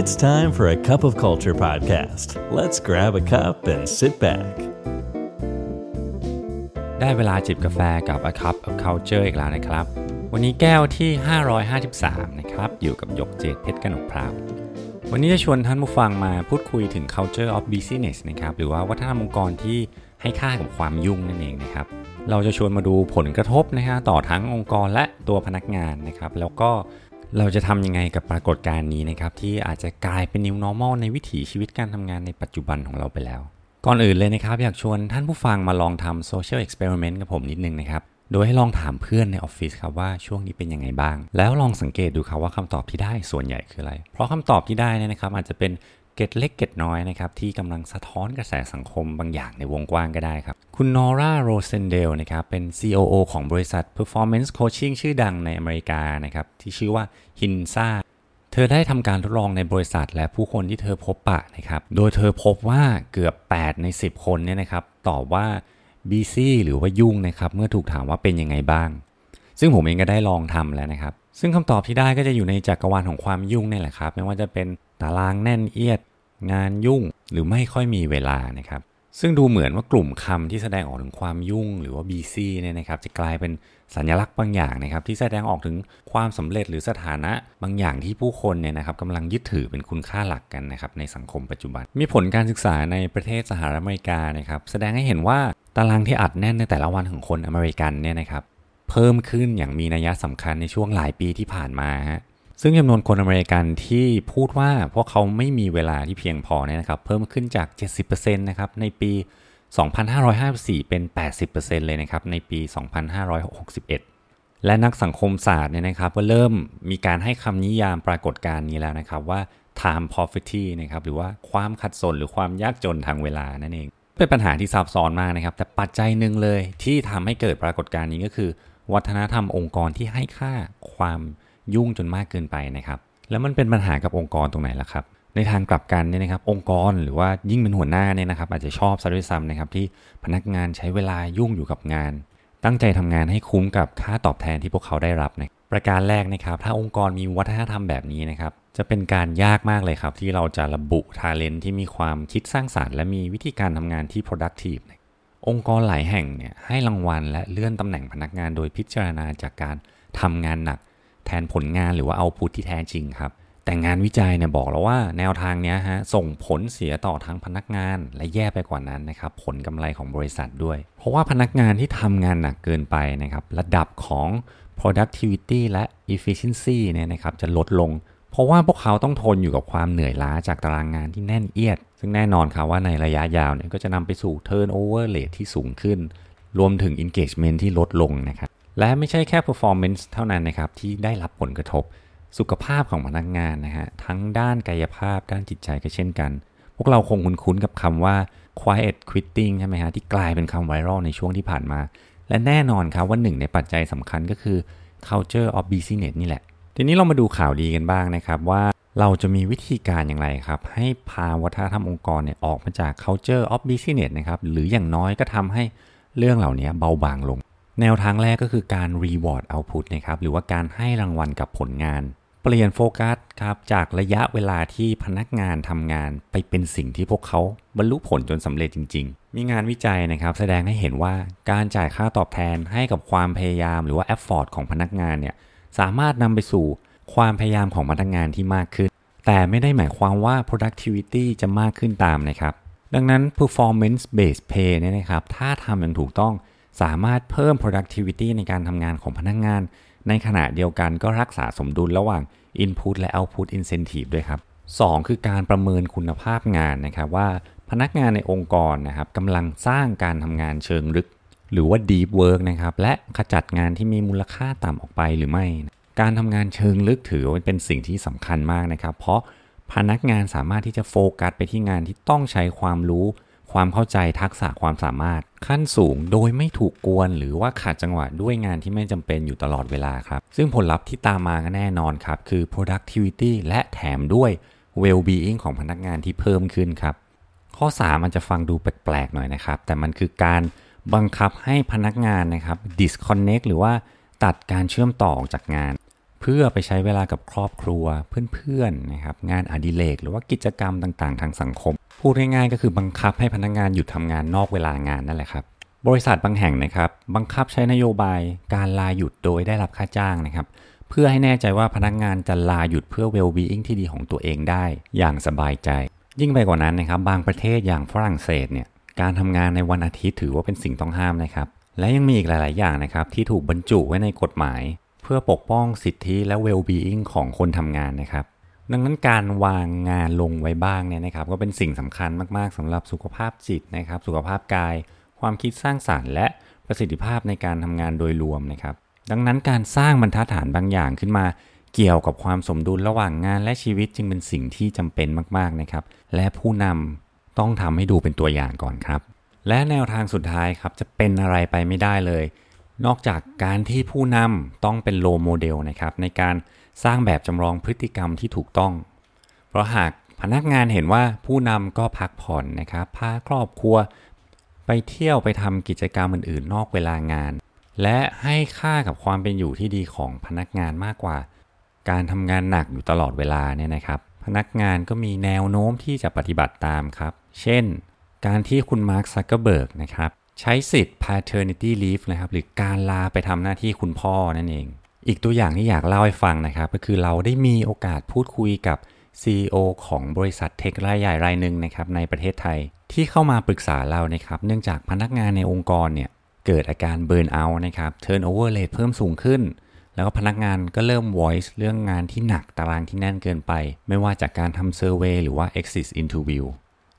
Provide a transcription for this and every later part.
It's time for a cup of culture podcast. Let's grab a cup and sit back. ได้เวลาจิบกาแฟกับ A Cup of Culture อีกแล้วนะครับ วันนี้แก้วที่ 553 นะครับ อยู่กับหยกเจตเพชรกนกพราว วันนี้จะชวนท่านผู้ฟังมาพูดคุยถึง culture of business นะครับ หรือว่าวัฒนธรรมองค์กรที่ให้ค่ากับความยุ่งนั่นเองนะครับ เราจะชวนมาดูผลกระทบนะฮะต่อทั้งองค์กรและตัวพนักงานนะครับ แล้วก็ เราจะทำยังไงกับปรากฏการณ์นี้นะครับ ที่อาจจะกลายเป็น new normal ในวิถีชีวิตการทำงานในปัจจุบันของเราไปแล้ว ก่อนอื่นเลยนะครับ อยากชวนท่านผู้ฟังมาลองทำ social experiment กับผมนิดนึงนะครับ โดยให้ลองถามเพื่อนในออฟฟิศครับว่าช่วงนี้เป็นยังไงบ้าง แล้วลองสังเกตดูครับว่าคำตอบที่ได้ส่วนใหญ่คืออะไร เพราะคำตอบที่ได้นี่นะครับอาจจะเป็นเกตเล็กเกตน้อยนะครับที่กำลังสะท้อนกระแสสังคมบางอย่างในวงกว้างก็ได้ครับ คุณนอร่าโรเซนเดลนะครับเป็น COO ของบริษัท Performance Coaching ชื่อดังในอเมริกานะครับที่ชื่อว่า Hinsa เธอได้ทำการทดลองในบริษัทและผู้คนที่เธอพบปะนะครับโดยเธอพบว่าเกือบ 8 ใน 10 คนเนี่ยนะครับตอบว่า busy หรือว่ายุ่งนะครับเมื่อถูกถามว่าเป็นยังไงบ้าง ซึ่งผมเองก็ได้ลองทำแล้วนะครับ ซึ่งคำตอบที่ได้ก็จะอยู่ในจักรวาลของความยุ่งนี่แหละครับ ไม่ว่าจะเป็นตารางแน่นเอียด งานยุ่งหรือไม่ค่อยมีเวลานะครับ ซึ่งดูเหมือนว่ากลุ่มคำที่แสดงออกถึงความยุ่งหรือว่า busy เนี่ยนะครับจะกลายเป็นสัญลักษณ์บางอย่างนะครับที่แสดงออกถึงความสำเร็จหรือสถานะบางอย่างที่ผู้คนเนี่ยนะครับกำลังยึดถือเป็นคุณค่าหลักกันนะครับในสังคมปัจจุบัน มีผลการศึกษาในประเทศสหรัฐอเมริกานะครับแสดงให้เห็นว่าตารางที่อัดแน่นในแต่ละวันของคนอเมริกันเนี่ยนะครับเพิ่มขึ้นอย่างมีนัยสำคัญในช่วงหลายปีที่ผ่านมาฮะ ซึ่งจำนวนคนอเมริกันที่พูดว่าพวกเขาไม่มีเวลาที่เพียงพอเนี่ยนะครับ เพิ่มขึ้นจาก 70%นะครับในปี 2554 เป็น 80%เลยนะครับในปี 2561 และนักสังคมศาสตร์เนี่ยนะครับก็เริ่มมีการให้คำนิยามปรากฏการณ์นี้แล้วนะครับว่า time poverty นะครับหรือว่าความขัดสนหรือความยากจนทางเวลานั่นเอง เป็นปัญหาที่ซับซ้อนมากนะครับ แต่ปัจจัยหนึ่งเลยที่ทำให้เกิดปรากฏการณ์นี้ก็คือ วัฒนธรรมองค์กรที่ให้ค่าความ ยุ่งจนมากเกินไปนะครับ แล้วมันเป็นปัญหากับองค์กรตรงไหนล่ะครับ ในทางกลับกันเนี่ยนะครับ องค์กรหรือว่ายิ่งเป็นหัวหน้าเนี่ยนะครับ อาจจะชอบซะด้วยซ้ำนะครับที่พนักงานใช้เวลายุ่งอยู่กับงาน ตั้งใจทำงานให้คุ้มกับค่าตอบแทนที่พวกเขาได้รับนะประการแรกนะครับ ถ้าองค์กรมีวัฒนธรรมแบบนี้นะครับ จะเป็นการยากมากเลยครับ ที่เราจะระบุทาเลนที่มีความคิดสร้างสารรค์ และมีวิธีการทำงานที่ productive นะองค์กรหลายแห่งเนี่ยให้รางวัลและเลื่อนตำแหน่งพนักงานโดยพิจารณาจากการทำงานหนัก แทนผลงานหรือว่าเอาพุทที่แท้จริงครับ แต่งานวิจัยเนี่ยบอกแล้วว่าแนวทางนี้ฮะส่งผลเสียต่อทั้งพนักงานและแย่ไปกว่านั้นนะครับผลกำไรของบริษัทด้วย เพราะว่าพนักงานที่ทำงานหนักเกินไปนะครับระดับของ productivity และ efficiency เนี่ยนะครับจะลดลง เพราะว่าพวกเขาต้องทนอยู่กับความเหนื่อยล้าจากตารางงานที่แน่นเอียด ซึ่งแน่นอนครับว่าในระยะยาวเนี่ยก็จะนำไปสู่ turnover rate ที่สูงขึ้น รวมถึง engagement ที่ลดลงนะครับ และไม่ใช่แค่ performance เท่านั้นนะครับที่ได้รับผลกระทบ สุขภาพของพนักงานนะฮะทั้งด้านกายภาพด้านจิตใจก็เช่นกัน พวกเราคงคุ้นๆกับคำว่า quiet quitting ใช่ไหมฮะที่กลายเป็นคำไวรัลในช่วงที่ผ่านมา และแน่นอนครับว่าหนึ่งในปัจจัยสำคัญก็คือ culture of business นี่แหละ ทีนี้เรามาดูข่าวดีกันบ้างนะครับว่าเราจะมีวิธีการอย่างไรครับ ให้พาวัฒนธรรมองค์กรเนี่ยออกมาจาก culture of business นะครับหรืออย่างน้อยก็ทำให้เรื่องเหล่านี้เบาบางลง แนวทางแรกก็คือการ reward output นะครับหรือว่าการให้รางวัลกับผลงาน เปลี่ยนโฟกัสครับจากระยะเวลาที่พนักงานทำงานไปเป็นสิ่งที่พวกเขาบรรลุผลจนสำเร็จจริง ๆ มีงานวิจัยนะครับแสดงให้เห็นว่าการจ่ายค่าตอบแทนให้กับความพยายามหรือว่า effort ของพนักงานเนี่ยสามารถนำไปสู่ความพยายามของพนักงานที่มากขึ้น แต่ไม่ได้หมายความว่า productivity จะมากขึ้นตามนะครับ ดังนั้น performance based pay เนี่ยนะครับถ้าทำอย่างถูกต้อง สามารถเพิ่ม productivity ในการทำงานของพนักงาน ในขณะเดียวกันก็รักษาสมดุลระหว่าง input และ output incentive ด้วยครับ 2 คือการประเมินคุณภาพงานนะครับว่าพนักงานในองค์กรนะครับกำลังสร้างการทำงานเชิงลึก หรือว่า deep work นะครับและขจัดงานที่มีมูลค่าต่ำออกไปหรือไม่ การทำงานเชิงลึกถือว่าเป็นสิ่งที่สำคัญมากนะครับ เพราะพนักงานสามารถที่จะโฟกัสไปที่งานที่ต้องใช้ความรู้ ความเข้าใจทักษะความสามารถ ขั้นสูงโดยไม่ถูกกวน หรือว่าขาดจังหวะด้วยงานที่ไม่จำเป็นอยู่ตลอดเวลาครับ ซึ่งผลลัพธ์ที่ตามมาก็แน่นอนครับ คือ productivity และแถมด้วย well-being ของพนักงานที่เพิ่มขึ้นครับ ข้อ 3 มันจะฟังดูแปลกๆหน่อยนะครับ แต่มันคือการบังคับให้พนักงานนะครับ disconnect หรือว่าตัดการเชื่อมต่อออกจากงาน เพื่อไปใช้เวลากับครอบครัวเพื่อนๆนะครับงานอดิเรกหรือว่ากิจกรรมต่างๆ ทางสังคม พูดง่ายๆก็คือบังคับให้พนักงานหยุดทำงานนอกเวลางานนั่นแหละครับ บริษัทบางแห่งนะครับ บังคับใช้นโยบายการลาหยุดโดยได้รับค่าจ้างนะครับ เพื่อให้แน่ใจว่าพนักงานจะลาหยุดเพื่อ well-being ที่ดีของตัวเองได้อย่างสบายใจ ยิ่งไปกว่านั้นนะครับ บางประเทศอย่างฝรั่งเศสเนี่ยการทำงานในวันอาทิตย์ถือว่าเป็นสิ่งต้องห้ามนะครับ และยังมีอีกหลาย ๆ อย่างนะครับ ที่ถูกบรรจุไว้ในกฎหมาย เพื่อปกป้องสิทธิและ well-being ของคนทำงานนะครับ ดังนั้นการวางงานลงไว้บ้างเนี่ยนะครับก็เป็นสิ่งสำคัญมากๆสำหรับสุขภาพจิตนะครับ สุขภาพกาย ความคิดสร้างสารรค์ และประสิทธิภาพในการทำงานโดยรวมนะครับ ดังนั้นการสร้างบรรทัดฐานบางอย่างขึ้นมาเกี่ยวกับความสมดุลระหว่างงานและชีวิตจึงเป็นสิ่งที่จำเป็นมากๆนะครับ และผู้นำต้องทำให้ดูเป็นตัวอย่างก่อนครับ และแนวทางสุดท้ายครับจะเป็นอะไรไปไม่ได้เลย นอกจากการที่ผู้นำต้องเป็นโลโมเดลนะครับในการสร้างแบบจำลองพฤติกรรมที่ถูกต้อง เพราะหากพนักงานเห็นว่าผู้นำก็พักผ่อนนะครับพาครอบครัว ไปเที่ยวไปทำกิจกรรมอื่นๆ นอกเวลางาน และให้ค่ากับความเป็นอยู่ที่ดีของพนักงานมากกว่า การทำงานหนักอยู่ตลอดเวลาเนี่ยนะครับ พนักงานก็มีแนวโน้มที่จะปฏิบัติตามครับ เช่น การที่คุณมาร์คซักเกอร์เบิร์กนะครับ ใช้สิทธิ์ paternity leave นะครับ หรือการลาไปทำหน้าที่คุณพ่อนั่นเอง อีกตัวอย่างที่อยากเล่าให้ฟังนะครับ ก็คือเราได้มีโอกาสพูดคุยกับ CEO ของบริษัท tech รายใหญ่รายหนึ่งนะครับในประเทศไทย ที่เข้ามาปรึกษาเรานะครับ เนื่องจากพนักงานในองค์กรเนี่ยเกิดอาการ burnout นะครับ turnover rate เพิ่มสูงขึ้น แล้วก็พนักงานก็เริ่ม voice เรื่องงานที่หนักตารางที่แน่นเกินไป ไม่ว่าจากการทำ survey หรือว่า exit interview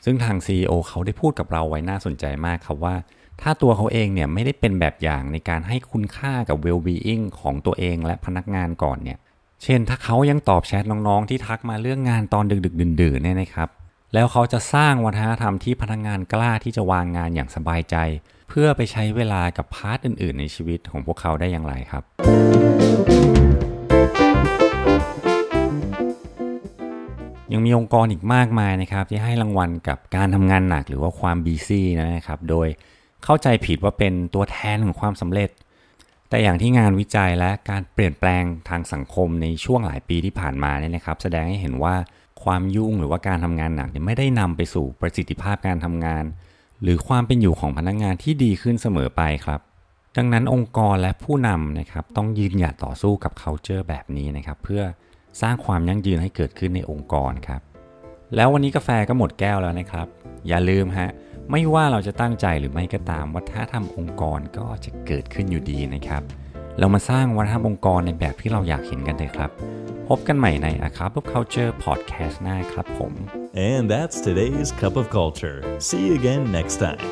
ซึ่งทาง CEO เขาได้พูดกับเราไว้น่าสนใจมากครับว่า ถ้าตัวเขาเองเนี่ยไม่ได้เป็นแบบอย่างในการให้คุณค่ากับ well-being ของตัวเองและพนักงานก่อนเนี่ย เช่นถ้าเขายังตอบแชทน้องๆ ที่ทักมาเรื่องงานตอนดึกๆ ดื่นๆเนี่ยนะครับ แล้วเขาจะสร้างวัฒนธรรมที่พนักงานกล้าที่จะวางงานอย่างสบายใจ เพื่อไปใช้เวลากับพาร์ทอื่น ๆ ในชีวิตของพวกเขาได้อย่างไรครับ ยังมีองค์กรอีกมากมายนะครับที่ให้รางวัลกับการทำงานหนักหรือว่าความบีซี่นะครับ โดย เข้าใจผิดว่าเป็นตัวแทนของความสำเร็จ แต่อย่างที่งานวิจัยและการเปลี่ยนแปลงทางสังคมในช่วงหลายปีที่ผ่านมาเนี่ยนะครับ แสดงให้เห็นว่าความยุ่งหรือว่าการทำงานหนักเนี่ยไม่ได้นำไปสู่ประสิทธิภาพการทำงาน หรือความเป็นอยู่ของพนักงานที่ดีขึ้นเสมอไปครับ ดังนั้นองค์กรและผู้นำนะครับต้องยืนหยัดต่อสู้กับ culture แบบนี้นะครับ เพื่อสร้างความยั่งยืนให้เกิดขึ้นในองค์กรครับ แล้ววันนี้กาแฟก็หมดแก้วแล้วนะครับ อย่าลืมฮะ ไม่ว่าเราจะตั้งใจหรือไม่ก็ตาม วัฒนธรรมองค์กรก็จะเกิดขึ้นอยู่ดีนะครับ เรามาสร้างวัฒนธรรมองค์กรในแบบที่เราอยากเห็นกันเลยครับ พบกันใหม่ใน A Cup of Culture Podcast หน้าครับผม And that's today's Cup of Culture. See you again next time.